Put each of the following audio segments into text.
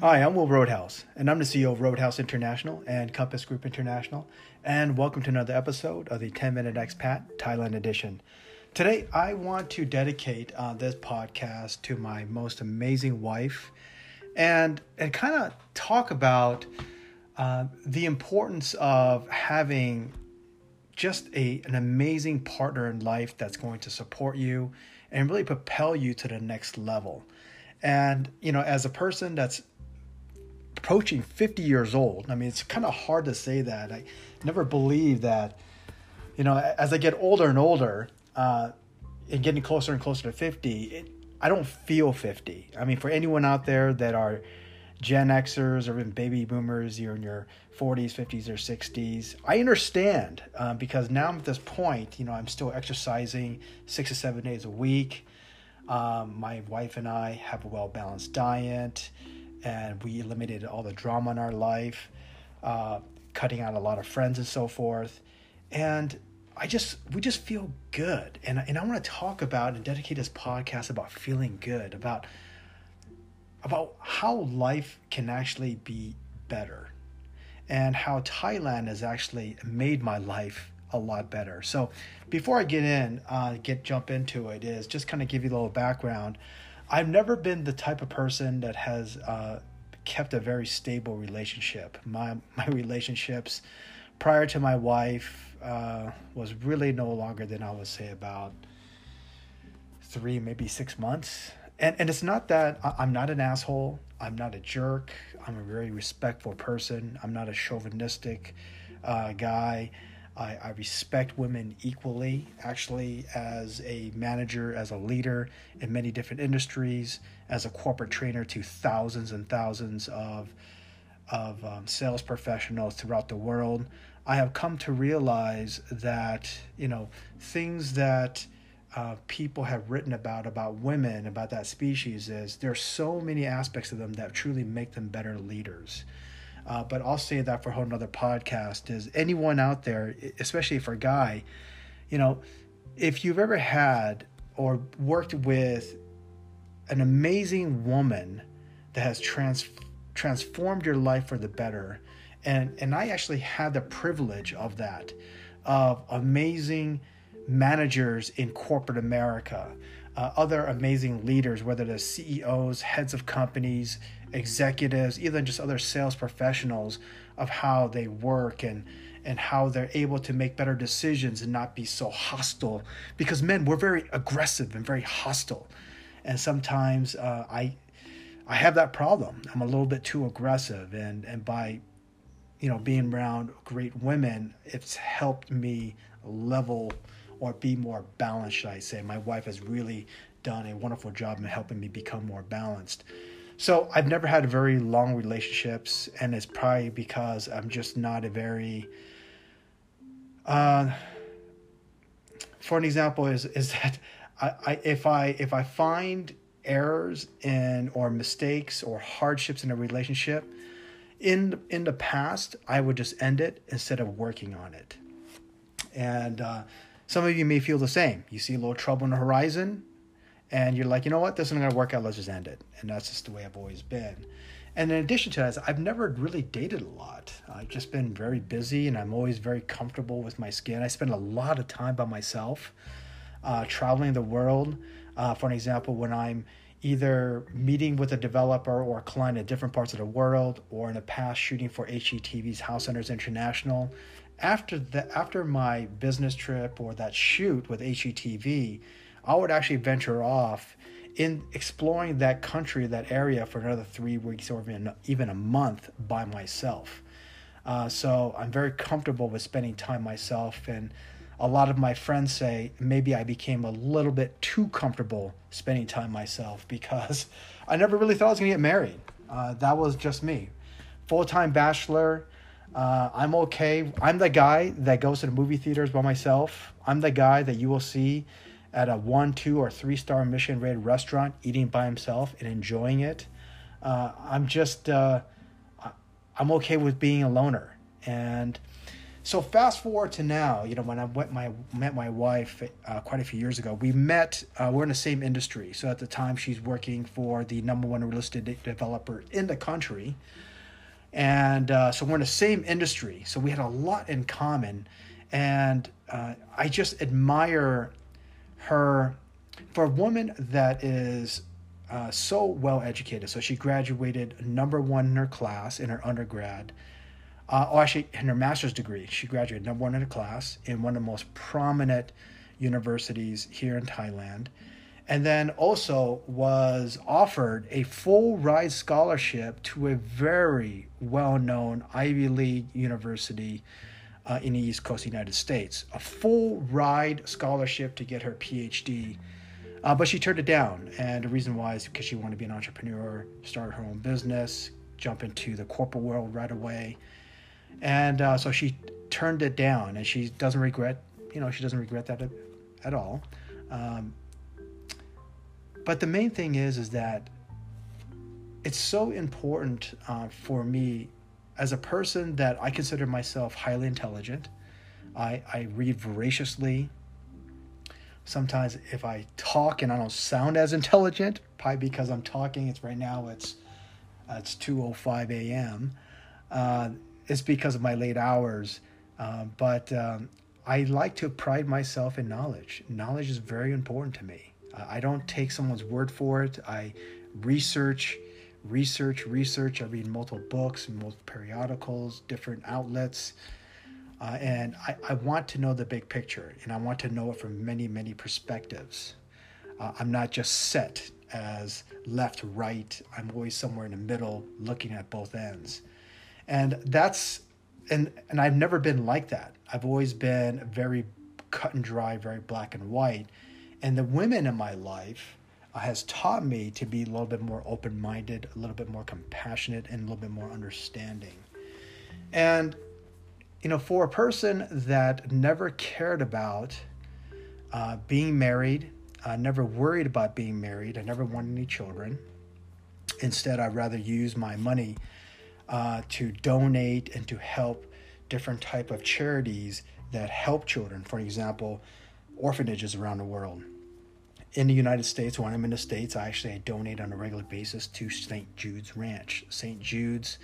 Hi, I'm Will Roadhouse, and I'm the CEO of Roadhouse International and Compass Group International, and welcome to another episode of the 10 Minute Expat Thailand Edition. Today, I want to dedicate uh, this podcast to my most amazing wife and, and kind of talk about uh, the importance of having just a, an amazing partner in life that's going to support you and really propel you to the next level. And, you know, as a person that's approaching 50 years old. I mean, it's kind of hard to say that. I never believed that, you know, as I get older and older, uh, and getting closer and closer to 50, it, I don't feel 50. I mean, for anyone out there that are Gen Xers or even baby boomers, you're in your 40s, 50s, or 60s, I understand uh, because now I'm at this point, you know, I'm still exercising six to seven days a week. Um, my wife and I have a well balanced diet and we eliminated all the drama in our life, uh, cutting out a lot of friends and so forth. And I just we just feel good, and and I want to talk about and dedicate this podcast about feeling good, about about how life can actually be better, and how Thailand has actually made my life a lot better. So, before I get in, uh, get jump into it, is just kind of give you a little background. I've never been the type of person that has uh, kept a very stable relationship. My my relationships prior to my wife uh, was really no longer than I would say about three, maybe six months. And and it's not that I'm not an asshole. I'm not a jerk. I'm a very respectful person. I'm not a chauvinistic uh, guy. I, I respect women equally, actually, as a manager, as a leader in many different industries, as a corporate trainer to thousands and thousands of, of um, sales professionals throughout the world. I have come to realize that, you know, things that uh, people have written about, about women, about that species, is there's so many aspects of them that truly make them better leaders. Uh, but I'll say that for a whole nother podcast. Is anyone out there, especially for a guy, you know, if you've ever had or worked with an amazing woman that has trans- transformed your life for the better, and and I actually had the privilege of that, of amazing managers in corporate America, uh, other amazing leaders, whether they're CEOs, heads of companies, executives, even just other sales professionals of how they work and and how they're able to make better decisions and not be so hostile. Because men we're very aggressive and very hostile. And sometimes uh, i i have that problem. I'm a little bit too aggressive. And and by you know being around great women it's helped me level or be more balanced should i say. My wife has really done a wonderful job in helping me become more balanced so I've never had very long relationships, and it's probably because I'm just not a very. Uh, for an example, is is that I, I if I if I find errors in or mistakes or hardships in a relationship, in in the past I would just end it instead of working on it, and uh, some of you may feel the same. You see a little trouble on the horizon, and you're like, you know what, this isn't gonna work out. Let's just end it. And that's just the way I've always been. And in addition to that, I've never really dated a lot. I've just been very busy, and I'm always very comfortable with my skin. I spend a lot of time by myself, uh, traveling the world. Uh, for an example, when I'm either meeting with a developer or a client in different parts of the world, or in the past shooting for HGTV's House Hunters International. After the after my business trip or that shoot with HGTV, I would actually venture off in exploring that country, that area for another three weeks or even, a month by myself. Uh, so I'm very comfortable with spending time myself. And a lot of my friends say maybe I became a little bit too comfortable spending time myself because I never really thought I was going to get married. Uh, that was just me. Full time bachelor. Uh, I'm okay. I'm the guy that goes to the movie theaters by myself. I'm the guy that you will see at a one, two, or three star Michelin rated restaurant, eating by himself and enjoying it. Uh, I'm just, uh, I'm okay with being a loner. And so fast forward to now, you know, when I went my met my wife uh, quite a few years ago, we met. Uh, we're in the same industry. So at the time, she's working for the number one real estate developer in the country, and uh, so we're in the same industry. So we had a lot in common, and uh, I just admire her for a woman that is uh, so well educated. So she graduated number one in her class in her undergrad uh, oh, actually, in her master's degree, she graduated number one in her class in one of the most prominent universities here in Thailand. And then also was offered a full ride scholarship to a very well known Ivy League university uh, in the East Coast of the United States. A full ride scholarship to get her PhD. Uh, but she turned it down. And the reason why is because she wanted to be an entrepreneur, start her own business, jump into the corporate world right away and uh, so she turned it down, and she doesn't regret. You know, she doesn't regret that at, at all. Um, but the main thing is, is that it's so important uh, for me as a person that I consider myself highly intelligent. I, I read voraciously. Sometimes if I talk and I don't sound as intelligent, probably because I'm talking, it's right now it's uh, it's 2:05 a.m. Uh, it's because of my late hours. Um, but um, I like to pride myself in knowledge. Knowledge is very important to me. Uh, I don't take someone's word for it. I research, research, research. I read multiple books, multiple periodicals, different outlets. Uh, and I, I want to know the big picture and I want to know it from many, many perspectives. Uh, I'm not just set as left, right. I'm always somewhere in the middle looking at both ends and that's and and I've never been like that. I've always been very cut and dry, very black and white. And the women in my life has taught me to be a little bit more open minded, a little bit more compassionate, and a little bit more understanding. And you know, for a person that never cared about uh, being married, uh, never worried about being married, I never wanted any children. Instead, I'd rather use my money uh, to donate and to help different type of charities that help children. For example, orphanages around the world. In the United States, when I'm in the States, I actually donate on a regular basis to St. Jude's Ranch. St. Jude's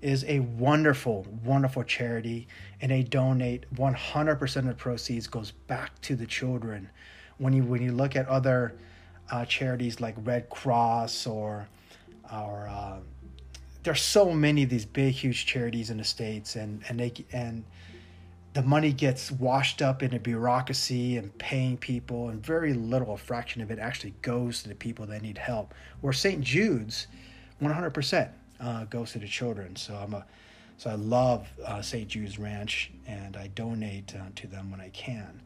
is a wonderful, wonderful charity, and they donate 100% of the proceeds goes back to the children. When you when you look at other uh, charities like Red Cross or or uh, there's so many of these big huge charities in the states and and they and the money gets washed up in a bureaucracy and paying people and very little a fraction of it actually goes to the people that need help. Where st jude's 100% uh, goes to the children. So i'm a so i love uh, st jude's ranch and i donate uh, to them when i can.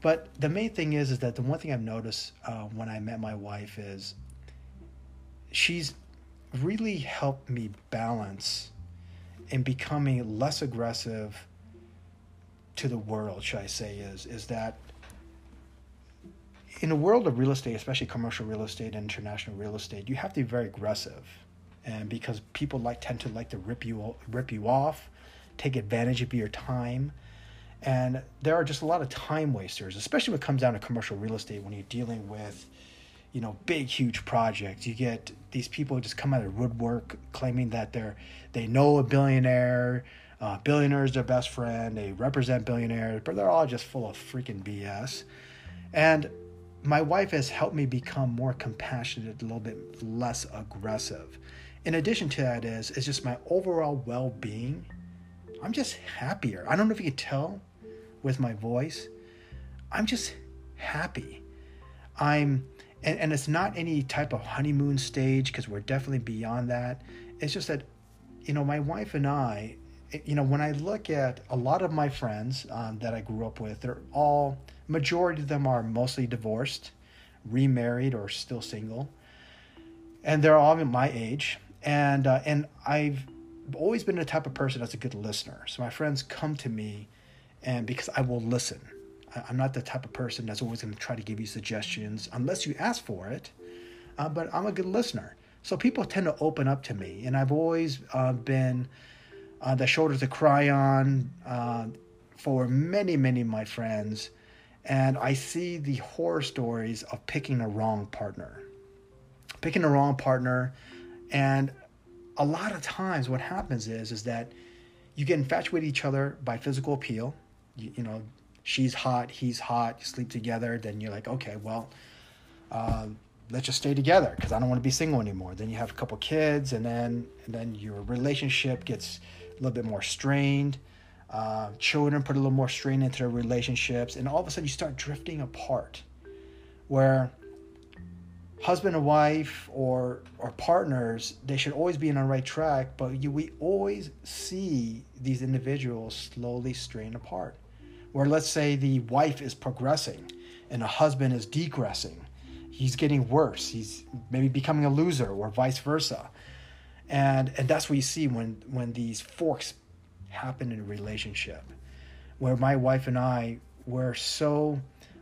But the main thing is is that the one thing i've noticed uh, when i met my wife is she's really helped me balance in becoming less aggressive to the world, should I say, is is that in the world of real estate, especially commercial real estate and international real estate, you have to be very aggressive, and because people like tend to like to rip you rip you off, take advantage of your time, and there are just a lot of time wasters, especially when it comes down to commercial real estate when you're dealing with you know big huge projects. You get these people just come out of woodwork claiming that they're they know a billionaire uh, billionaires their best friend they represent billionaires but they're all just full of freaking bs and my wife has helped me become more compassionate a little bit less aggressive. In addition to that is it's just my overall well-being. I'm just happier. I don't know if you can tell with my voice. I'm just happy. I'm and, and it's not any type of honeymoon stage because we're definitely beyond that. It's just that you know my wife and i you know when i look at a lot of my friends um, that i grew up with they're all majority of them are mostly divorced remarried or still single and they're all my age and uh, and i've always been the type of person that's a good listener so my friends come to me and because i will listen I'm not the type of person that's always going to try to give you suggestions unless you ask for it. Uh, but I'm a good listener. So people tend to open up to me. And I've always uh, been uh, the shoulder to cry on uh, for many, many of my friends. And I see the horror stories of picking a wrong partner. Picking a wrong partner. And a lot of times what happens is, is that you get infatuated with each other by physical appeal. You, you know, she's hot, he's hot, you sleep together. Then you're like, okay, well, uh, let's just stay together because I don't want to be single anymore. Then you have a couple kids, and then and then your relationship gets little bit more strained. Uh, children put a little more strain into their relationships, and all of a sudden you start drifting apart, where husband and wife or or partners they should always be on the right track, but you, we always see these individuals slowly strain apart. Where let's say the wife is progressing and the husband is degressing he's getting worse. He's maybe becoming a loser or vice versa. And and that's what you see when when these forks happen in a relationship. Where my wife and I were so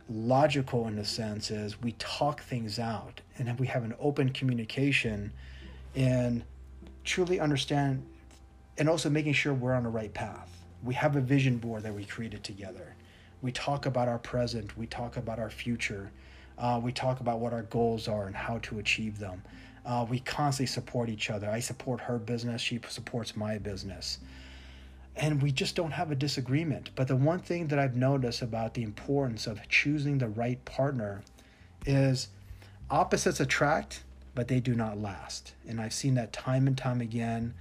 logical in the sense is we talk things out and we have an open communication and truly understand and also making sure we're on the right path. We have a vision board that we created together. We talk about our present, we talk about our future uh, we talk about what our goals are and how to achieve them. Uh, we constantly support each other. I support her business, she supports my business. And we just don't have a disagreement. But the one thing that I've noticed about the importance of choosing the right partner is opposites attract, but they do not last. And I've seen that time and time again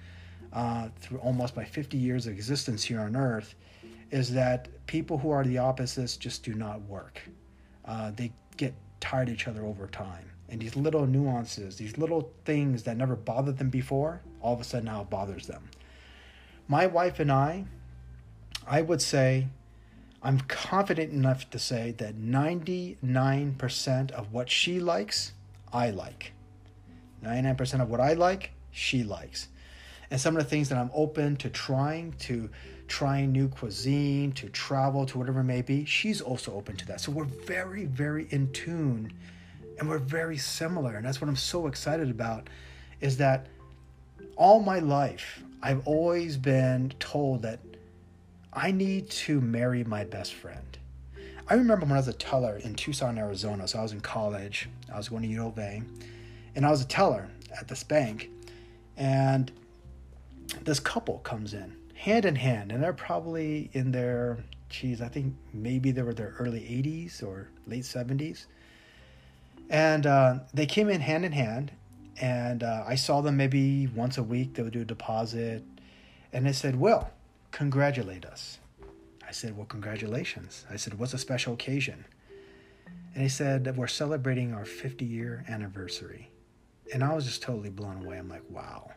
uh, through almost my 50 years of existence here on earth is that people who are the opposites just do not work. Uh, they get tired of each other over time. And these little nuances, these little things that never bothered them before, all of a sudden now bothers them. My wife and I, I would say, I'm confident enough to say that 99% of what she likes, I like. 99% of what I like, she likes. And some of the things that I'm open to trying, to trying new cuisine, to travel, to whatever it may be, she's also open to that. So we're very, very in tune and we're very similar. And that's what I'm so excited about is that all my life, I've always been told that I need to marry my best friend. I remember when I was a teller in Tucson, Arizona. So I was in college. I was going to U of A, and I was a teller at this bank. And this couple comes in hand in hand, and they're probably in their, geez, I think maybe they were their early 80s or late 70s. And uh, they came in hand in hand, and uh, I saw them maybe once a week. They would do a deposit, and they said, "Well, congratulate us." I said, "Well, congratulations." I said, "What's a special occasion?" And he said that we're celebrating our 50 year anniversary. And I was just totally blown away. I'm like, wow.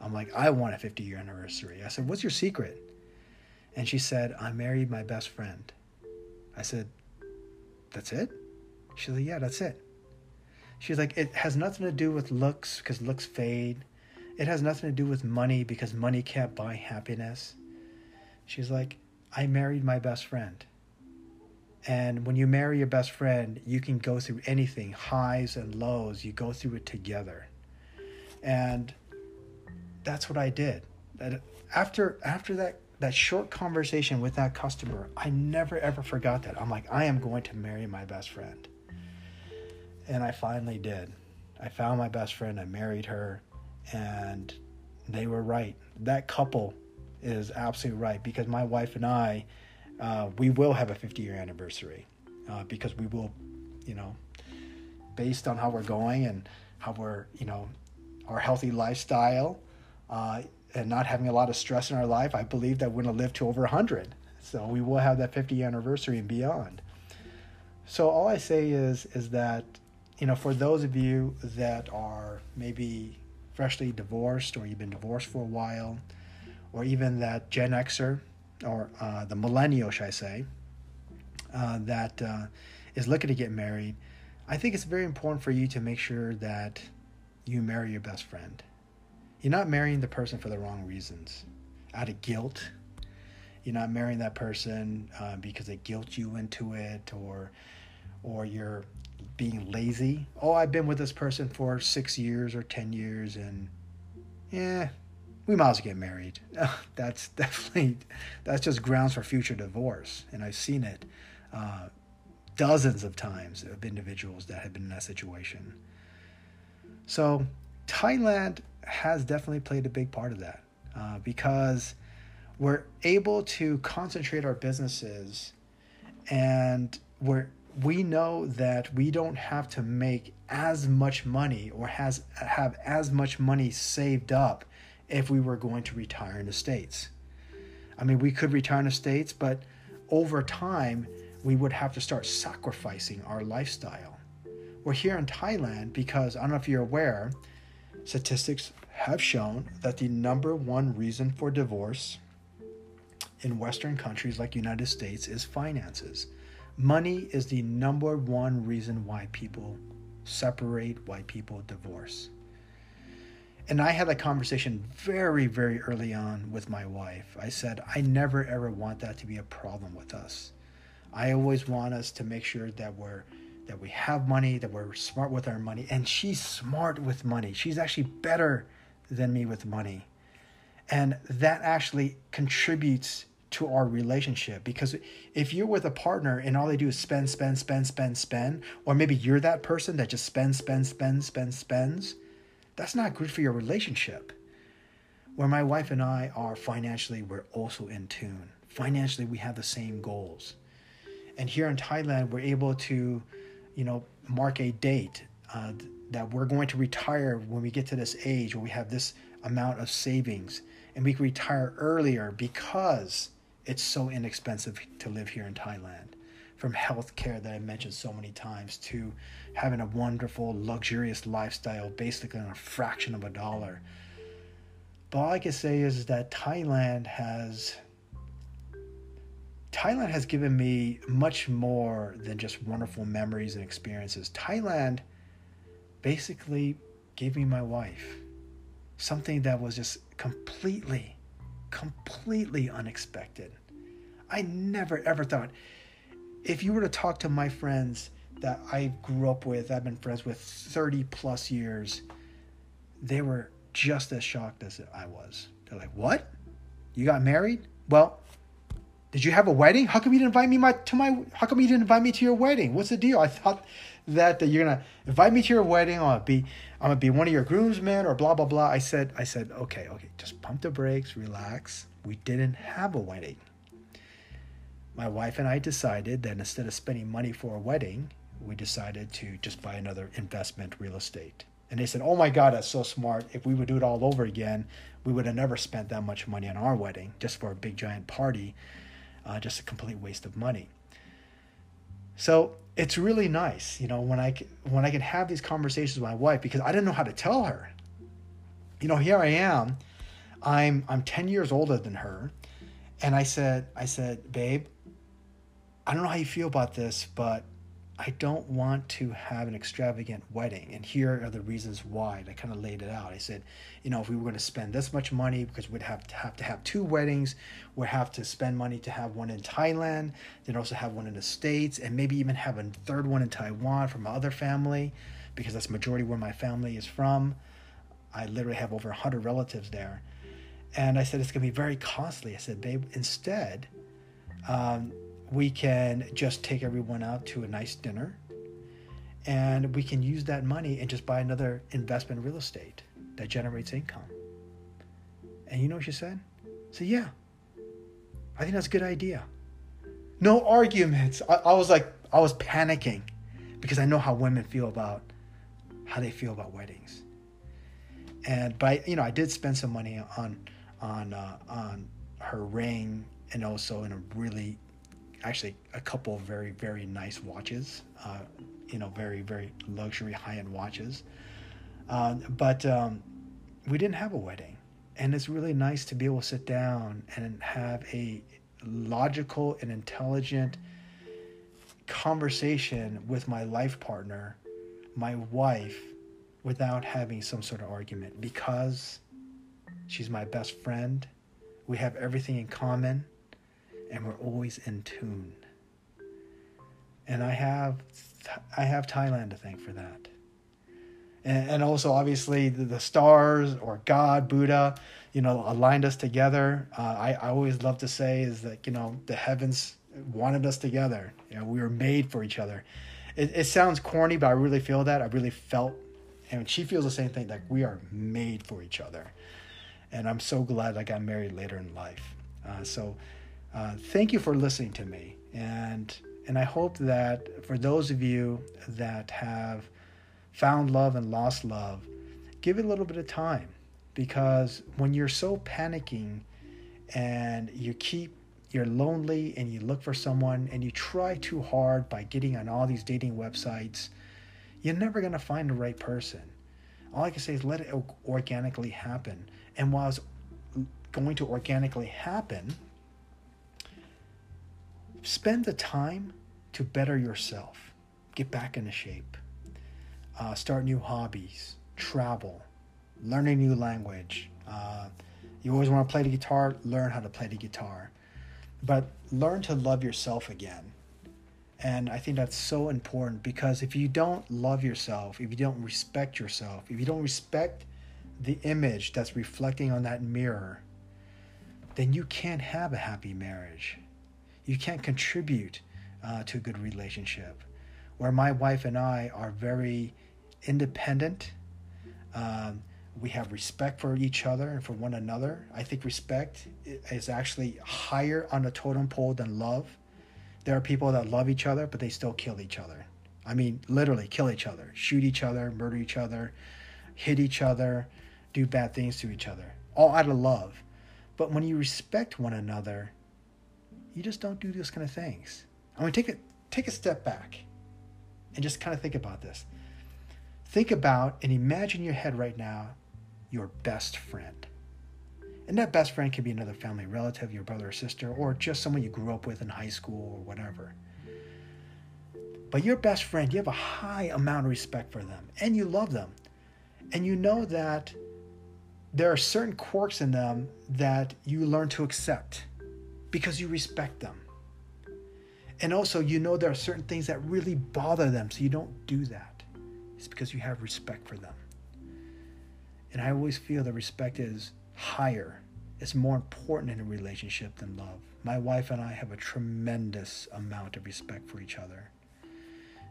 I'm like, I want a 50 year anniversary. I said, What's your secret? And she said, I married my best friend. I said, That's it? She's like, Yeah, that's it. She's like, It has nothing to do with looks because looks fade. It has nothing to do with money because money can't buy happiness. She's like, I married my best friend. And when you marry your best friend, you can go through anything, highs and lows. You go through it together. And that's what I did. After after that that short conversation with that customer, I never ever forgot that. I'm like, I am going to marry my best friend. And I finally did. I found my best friend, I married her, and they were right. That couple is absolutely right because my wife and I, uh, we will have a 50 year anniversary uh, because we will, you know, based on how we're going and how we're, you know, our healthy lifestyle uh, and not having a lot of stress in our life, I believe that we're going to live to over 100. So we will have that 50 anniversary and beyond. So all I say is is that you know for those of you that are maybe freshly divorced or you've been divorced for a while, or even that Gen Xer or uh, the millennial, should I say, uh, that uh, is looking to get married, I think it's very important for you to make sure that you marry your best friend. You're not marrying the person for the wrong reasons, out of guilt. You're not marrying that person uh, because they guilt you into it, or or you're being lazy. Oh, I've been with this person for six years or ten years, and yeah, we might as well get married. that's definitely that's just grounds for future divorce, and I've seen it uh, dozens of times of individuals that have been in that situation. So Thailand has definitely played a big part of that uh, because we're able to concentrate our businesses and we're we know that we don't have to make as much money or has have as much money saved up if we were going to retire in the states. I mean, we could retire in the states, but over time we would have to start sacrificing our lifestyle. We're here in Thailand because I don't know if you're aware, statistics have shown that the number one reason for divorce in Western countries like United States is finances. Money is the number one reason why people separate, why people divorce. And I had a conversation very, very early on with my wife. I said, I never ever want that to be a problem with us. I always want us to make sure that we're that we have money, that we're smart with our money. And she's smart with money. She's actually better than me with money. And that actually contributes to our relationship because if you're with a partner and all they do is spend, spend, spend, spend, spend, or maybe you're that person that just spends, spends, spends, spends, spends, that's not good for your relationship. Where my wife and I are financially, we're also in tune. Financially, we have the same goals. And here in Thailand, we're able to, you know, mark a date uh, that we're going to retire when we get to this age where we have this amount of savings and we can retire earlier because it's so inexpensive to live here in Thailand. From health care that I mentioned so many times to having a wonderful, luxurious lifestyle basically on a fraction of a dollar. But all I can say is that Thailand has Thailand has given me much more than just wonderful memories and experiences. Thailand basically gave me my wife. Something that was just completely, completely unexpected. I never ever thought if you were to talk to my friends that I grew up with, I've been friends with 30 plus years, they were just as shocked as I was. They're like, "What? You got married? Well, did you have a wedding? How come you didn't invite me my, to my? How come you didn't invite me to your wedding? What's the deal? I thought that, that you're gonna invite me to your wedding. I'm be I'm gonna be one of your groomsmen or blah blah blah. I said I said okay okay just pump the brakes, relax. We didn't have a wedding. My wife and I decided that instead of spending money for a wedding, we decided to just buy another investment real estate. And they said, "Oh my God, that's so smart! If we would do it all over again, we would have never spent that much money on our wedding just for a big giant party." uh, just a complete waste of money. So it's really nice, you know, when I when I can have these conversations with my wife because I didn't know how to tell her. You know, here I am, I'm I'm ten years older than her, and I said I said, babe, I don't know how you feel about this, but I don't want to have an extravagant wedding. And here are the reasons why. And I kind of laid it out. I said, you know, if we were going to spend this much money, because we'd have to have to have two weddings, we'd have to spend money to have one in Thailand, then also have one in the States, and maybe even have a third one in Taiwan from my other family, because that's majority where my family is from. I literally have over 100 relatives there. And I said, it's going to be very costly. I said, babe, instead, um, we can just take everyone out to a nice dinner and we can use that money and just buy another investment real estate that generates income. And you know what she said? Said, Yeah, I think that's a good idea. No arguments. I, I was like, I was panicking because I know how women feel about how they feel about weddings. And by you know, I did spend some money on on uh, on her ring and also in a really actually a couple very very nice watches uh, you know very very luxury high-end watches. Uh, but um, we didn't have a wedding. And it's really nice to be able to sit down and have a logical and intelligent conversation with my life partner my wife without having some sort of argument because she's my best friend. We have everything in common and we're always in tune. And I have I have Thailand to thank for that. and, and also obviously the, the, stars or God, Buddha, you know, aligned us together. Uh, I, I always love to say is that, you know, the heavens wanted us together. You know, we were made for each other. It, it sounds corny, but I really feel that. I really felt, and she feels the same thing, like we are made for each other. And I'm so glad I got married later in life. Uh, so uh, thank you for listening to me. And, and I hope that for those of you that have found love and lost love, give it a little bit of time because when you're so panicking and you keep you're lonely and you look for someone and you try too hard by getting on all these dating websites, you're never going to find the right person. All I can say is let it organically happen. And while it's going to organically happen, spend the time to better yourself, get back into shape, uh, start new hobbies, travel, learn a new language. Uh, you always want to play the guitar, learn how to play the guitar. But learn to love yourself again. And I think that's so important because if you don't love yourself, if you don't respect yourself, if you don't respect the image that's reflecting on that mirror, then you can't have a happy marriage. You can't contribute uh, to a good relationship. Where my wife and I are very independent, um, we have respect for each other and for one another. I think respect is actually higher on the totem pole than love. There are people that love each other, but they still kill each other. I mean, literally kill each other, shoot each other, murder each other, hit each other, do bad things to each other, all out of love. But when you respect one another, you just don't do those kind of things. I mean, take a take a step back and just kind of think about this. Think about and imagine your head right now your best friend. And that best friend can be another family relative, your brother or sister, or just someone you grew up with in high school or whatever. But your best friend, you have a high amount of respect for them and you love them. And you know that there are certain quirks in them that you learn to accept because you respect them. And also, you know there are certain things that really bother them, so you don't do that. It's because you have respect for them. And I always feel that respect is higher, it's more important in a relationship than love. My wife and I have a tremendous amount of respect for each other.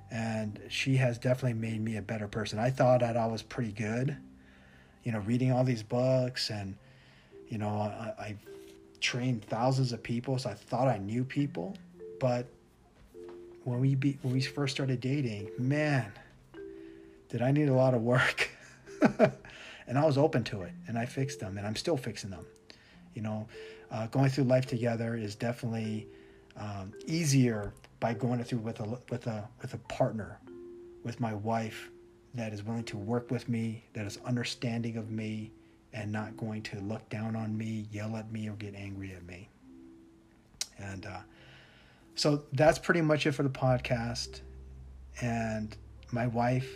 And she has definitely made me a better person. I thought that I was pretty good, you know, reading all these books and, you know, I, I trained thousands of people, so I thought I knew people. But when we be, when we first started dating, man, did I need a lot of work. and I was open to it, and I fixed them, and I'm still fixing them. You know, uh, going through life together is definitely um, easier by going through with a with a with a partner, with my wife, that is willing to work with me, that is understanding of me, and not going to look down on me, yell at me, or get angry at me. And uh, so that's pretty much it for the podcast. And my wife,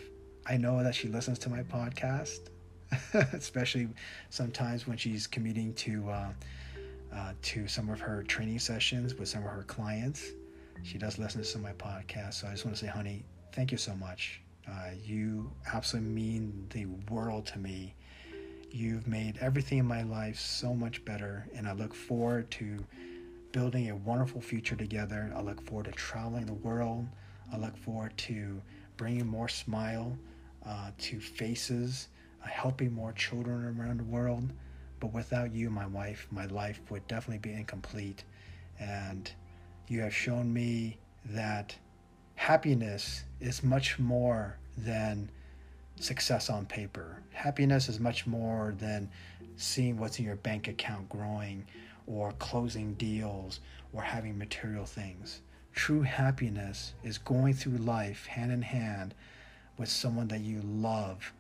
I know that she listens to my podcast. especially sometimes when she's commuting to uh, uh, to some of her training sessions with some of her clients. She does listen to my podcast, so I just want to say, honey, thank you so much. Uh, you absolutely mean the world to me. You've made everything in my life so much better, and I look forward to building a wonderful future together. I look forward to traveling the world. I look forward to bringing more smile uh, to faces uh, helping more children around the world. But without you, my wife, my life would definitely be incomplete. And you have shown me that happiness is much more than success on paper. Happiness is much more than seeing what's in your bank account growing or closing deals or having material things. True happiness is going through life hand in hand with someone that you love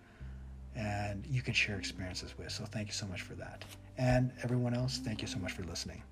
and you can share experiences with. So thank you so much for that. And everyone else, thank you so much for listening.